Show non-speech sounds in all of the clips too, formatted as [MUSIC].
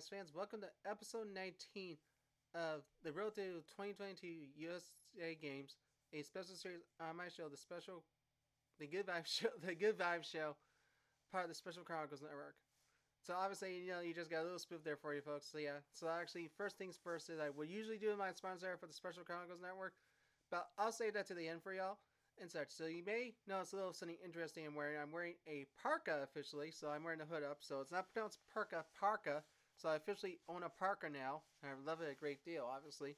Vibes fans? Welcome to episode 19 of the Road to 2022 USA Games, a special series on my show, the special, the Good Vibes [LAUGHS] show, the Good Vibes show, part of the Special Chronicles Network. So obviously, you know, you just got a little spoof there for you folks. So yeah, so actually, first things first is I would usually do my sponsor for the Special Chronicles Network, but I'll save that to the end for y'all and such. So you may notice a little something interesting I'm wearing. I'm wearing a parka officially, so I'm wearing the hood up. So it's not pronounced parka, parka. So I officially own a Parker now. I love it a great deal, obviously.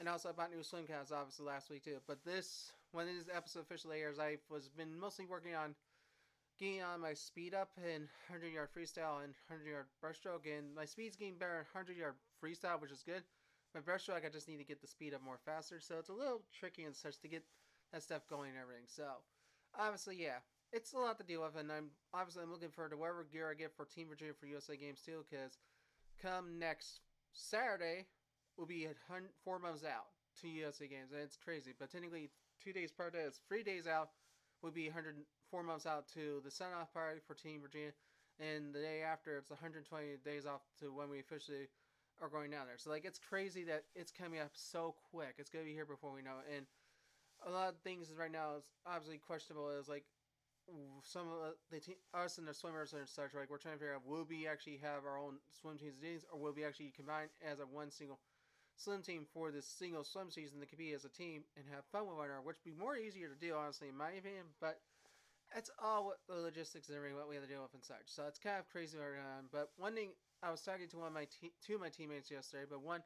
And also I bought new swim caps obviously last week too. But this, when this episode officially airs, I was been mostly working on getting on my speed up in 100 yard freestyle and 100 yard breaststroke. And my speed's getting better in 100 yard freestyle, which is good. My breaststroke, I just need to get the speed up more faster. So it's a little tricky and such to get that stuff going and everything. So obviously, yeah, it's a lot to deal with. And I'm obviously I'm looking forward to whatever gear I get for Team Virginia for USA Games too, because come next Saturday, we'll be four months out to USA Games. And it's crazy. But technically, two days prior to it's three days out, we'll be 104 months out to the send off party for Team Virginia. And the day after, it's 120 days off to when we officially are going down there. So, like, it's crazy that it's coming up so quick. It's going to be here before we know it. And a lot of things right now is obviously questionable. Is like some of the te- us and the swimmers and such. Like we're trying to figure out will we actually have our own swim teams and or will we actually combine as a one single swim team for this single swim season that could be as a team and have fun with one another, which would be more easier to do, honestly, in my opinion. But that's all what the logistics and everything what we have to deal with and such. So it's kind of crazy right now. But one thing I was talking to one of my te- two of my teammates yesterday, but one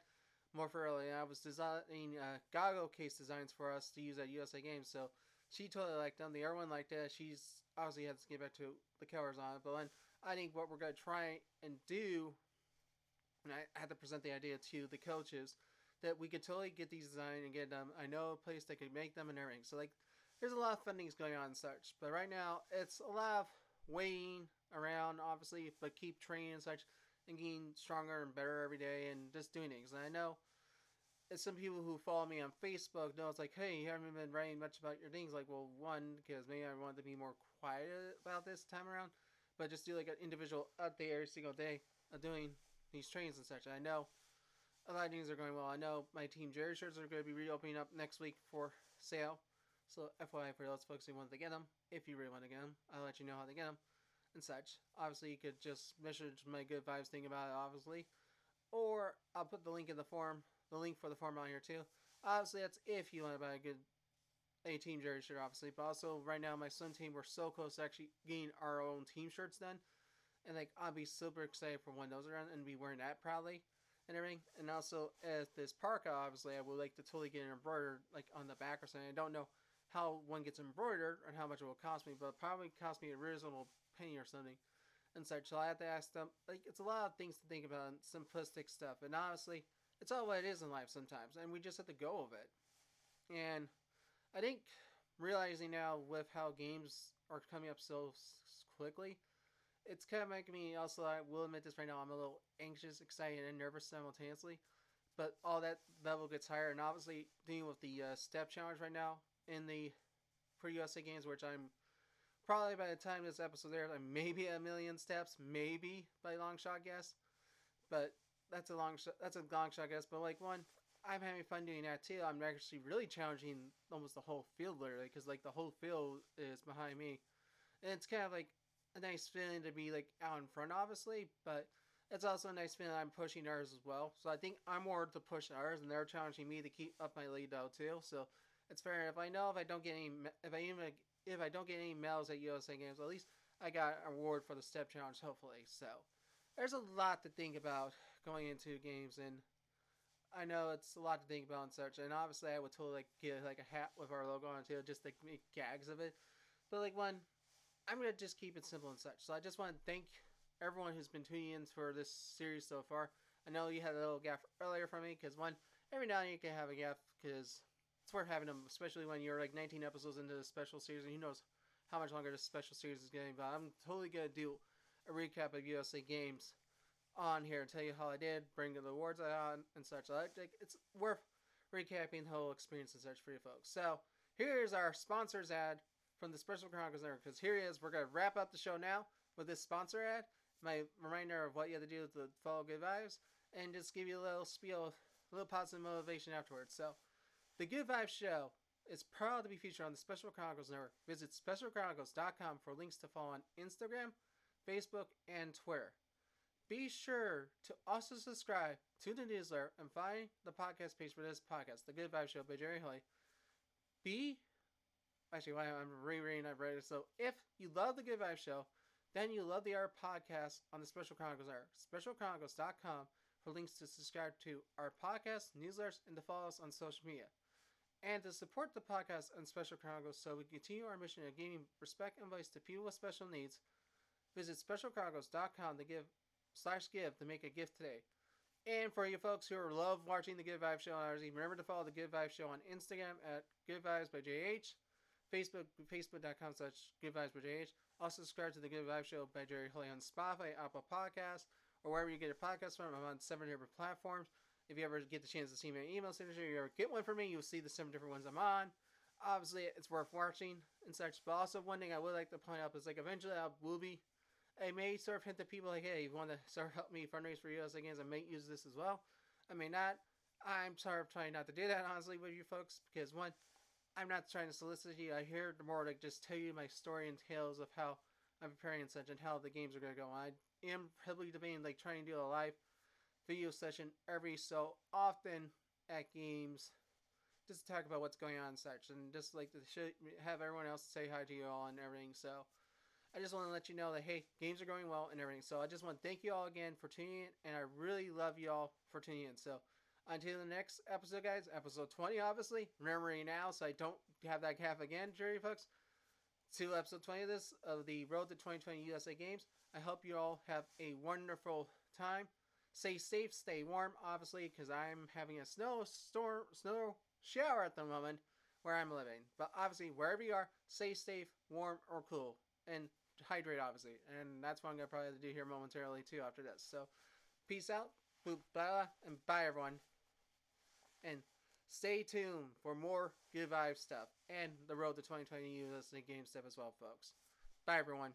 more thoroughly. I was designing uh, goggle case designs for us to use at USA Games, so she totally liked them. The other one liked it. She's obviously had to get back to the colors on it, but then I think what we're going to try and do, and I had to present the idea to the coaches, that we could totally get these designed and get them. I know a place that could make them and everything. So like, there's a lot of fun things going on and such. But right now, it's a lot of waiting around, obviously, but keep training and such and getting stronger and better every day and just doing things. And I know some people who follow me on Facebook know it's like, hey, you haven't been writing much about your things. Like, well, one, because maybe I wanted to be more quiet about this time around, but just do like an individual update every single day of doing these trains and such. And I know a lot of things are going well. I know my Team Jerry shirts are going to be reopening up next week for sale. So, FYI, for those folks who want to get them, if you really want to get them, I'll let you know how to get them and such. Obviously, you could just message my good vibes thing about it, obviously. Or I'll put the link in the form, the link for the form on here too. Obviously, that's if you want to buy a good a team jersey shirt, obviously. But also, right now, my son team, we're so close to actually getting our own team shirts done. And like, I'll be super excited for when those are done and be wearing that proudly and everything. And also, as this parka, obviously, I would like to totally get it embroidered like on the back or something. I don't know how one gets embroidered and how much it will cost me, but probably cost me a reasonable penny or something and such. So I have to ask them. Like it's a lot of things to think about, simplistic stuff, and honestly, it's all what it is in life sometimes, and we just have to go with it. And I think realizing now with how games are coming up so quickly, it's kind of making me also. I will admit this right now. I'm a little anxious, excited, and nervous simultaneously. But all that level gets higher, and obviously dealing with the uh, step challenge right now in the pre USA games, which I'm probably by the time this episode airs, like maybe a million steps, maybe by long shot guess. But that's a long shot. That's a long shot I guess. But like one, I'm having fun doing that too. I'm actually really challenging almost the whole field literally because like the whole field is behind me, and it's kind of like a nice feeling to be like out in front, obviously. But it's also a nice feeling I'm pushing ours as well. So I think I'm more to push ours, and they're challenging me to keep up my lead though too. So it's fair. If I know if I don't get any, if I even if I don't get any medals at USA Games, at least I got an award for the step challenge, hopefully. So there's a lot to think about going into games, and I know it's a lot to think about and such. And obviously, I would totally like get like a hat with our logo on it too, just like make gags of it. But like one, I'm gonna just keep it simple and such. So I just want to thank everyone who's been tuning in for this series so far. I know you had a little gaff earlier from me because one, every now and then you can have a gaff because it's worth having them, especially when you're like 19 episodes into the special series, and who knows how much longer this special series is getting. But I'm totally gonna do a recap of USA games on here tell you how I did, bring the awards I got, and such. Like it's worth recapping the whole experience and such for you folks. So here's our sponsors ad from the Special Chronicles Network. Because here he is. We're gonna wrap up the show now with this sponsor ad, my reminder of what you have to do to follow good vibes, and just give you a little spiel, a little positive motivation afterwards. So, the Good Vibes Show is proud to be featured on the Special Chronicles Network. Visit specialchronicles.com for links to follow on Instagram, Facebook, and Twitter. Be sure to also subscribe to the newsletter and find the podcast page for this podcast, The Good Vibes Show by Jerry Hoy. Be actually, I'm rereading, read it. So, if you love The Good Vibes Show, then you love the art podcast on the Special Chronicles Network. SpecialChronicles.com for links to subscribe to our podcast, newsletters, and to follow us on social media. And to support the podcast and Special Chronicles so we continue our mission of giving respect and voice to people with special needs, visit specialcargos.com to give slash give to make a gift today. And for you folks who love watching the Good Vibes Show on RZ, remember to follow the Good Vibes Show on Instagram at Good Vibes by JH, Facebook, facebook.com slash Good Vibes by JH. Also subscribe to the Good Vibes Show by Jerry Hoy on Spotify, Apple Podcasts, or wherever you get your podcasts from. I'm on seven different platforms. If you ever get the chance to see my email signature, you ever get one from me, you'll see the seven different ones I'm on. Obviously, it's worth watching and such. But also, one thing I would like to point out is like eventually I will be I may sort of hint to people like, hey, you want to sort of help me fundraise for US Games? I may use this as well. I may not. I'm sort of trying not to do that honestly with you folks because one, I'm not trying to solicit you. I hear more to just tell you my story and tales of how I'm preparing and such and how the games are going to go. I am probably debating like trying to do a live video session every so often at games just to talk about what's going on and such and just like to have everyone else say hi to you all and everything. So I just want to let you know that hey, games are going well and everything. So I just want to thank you all again for tuning in, and I really love you all for tuning in. So until the next episode, guys, episode 20, obviously, remembering now, so I don't have that gap again, Jerry folks. To episode 20 of this of the Road to 2020 USA Games. I hope you all have a wonderful time. Stay safe, stay warm, obviously, because I'm having a snow storm, snow shower at the moment where I'm living. But obviously, wherever you are, stay safe, warm, or cool. And hydrate, obviously. And that's what I'm going to probably do here momentarily, too, after this. So, peace out, boop, blah, and bye, everyone. And stay tuned for more good vibe stuff and the road to 2020 USA game stuff as well, folks. Bye, everyone.